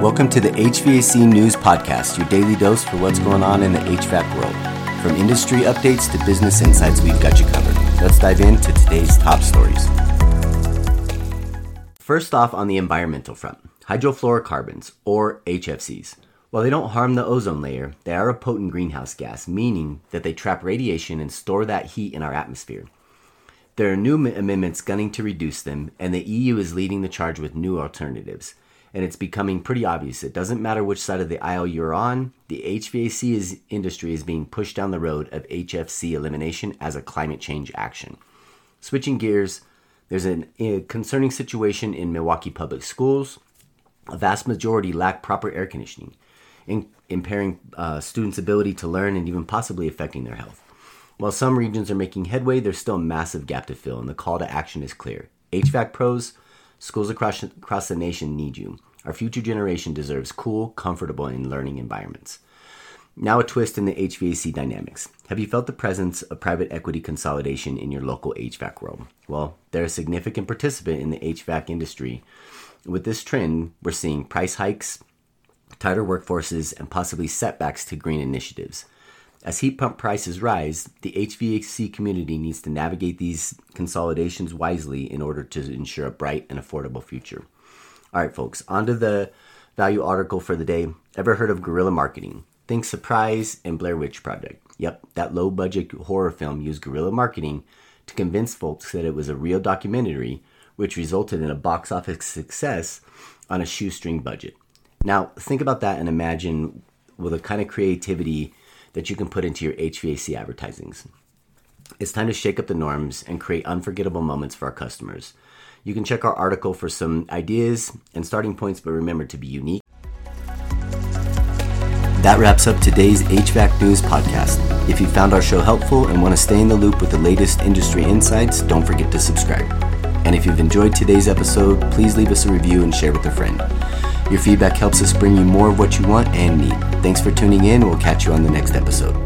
Welcome to the HVAC News Podcast, your daily dose for what's going on in the HVAC world. From industry updates to business insights, we've got you covered. Let's dive into today's top stories. First off, on the environmental front, hydrofluorocarbons, or HFCs. While they don't harm the ozone layer, they are a potent greenhouse gas, meaning that they trap radiation and store that heat in our atmosphere. There are new amendments gunning to reduce them, and the EU is leading the charge with new alternatives. And it's becoming pretty obvious. It doesn't matter which side of the aisle you're on, the HVAC is, industry is being pushed down the road of HFC elimination as a climate change action. Switching gears, there's an, a concerning situation in Milwaukee public schools. A vast majority lack proper air conditioning, in, impairing uh, students' ability to learn and even possibly affecting their health. While some regions are making headway, there's still a massive gap to fill, and the call to action is clear. HVAC pros, schools across, across the nation need you. Our future generation deserves cool, comfortable, and learning environments. Now, a twist in the HVAC dynamics. Have you felt the presence of private equity consolidation in your local HVAC world? Well, they're a significant participant in the HVAC industry. With this trend, we're seeing price hikes, tighter workforces, and possibly setbacks to green initiatives. As heat pump prices rise, the HVAC community needs to navigate these consolidations wisely in order to ensure a bright and affordable future. All right, folks, on to the value article for the day. Ever heard of guerrilla marketing? Think Surprise and Blair Witch Project. Yep, that low budget horror film used guerrilla marketing to convince folks that it was a real documentary, which resulted in a box office success on a shoestring budget. Now, think about that and imagine with the kind of creativity that you can put into your HVAC advertisings. It's time to shake up the norms and create unforgettable moments for our customers. You can check our article for some ideas and starting points, but remember to be unique. That wraps up today's HVAC News podcast. If you found our show helpful and want to stay in the loop with the latest industry insights, don't forget to subscribe. And if you've enjoyed today's episode, please leave us a review and share with a friend. Your feedback helps us bring you more of what you want and need. Thanks for tuning in. We'll catch you on the next episode.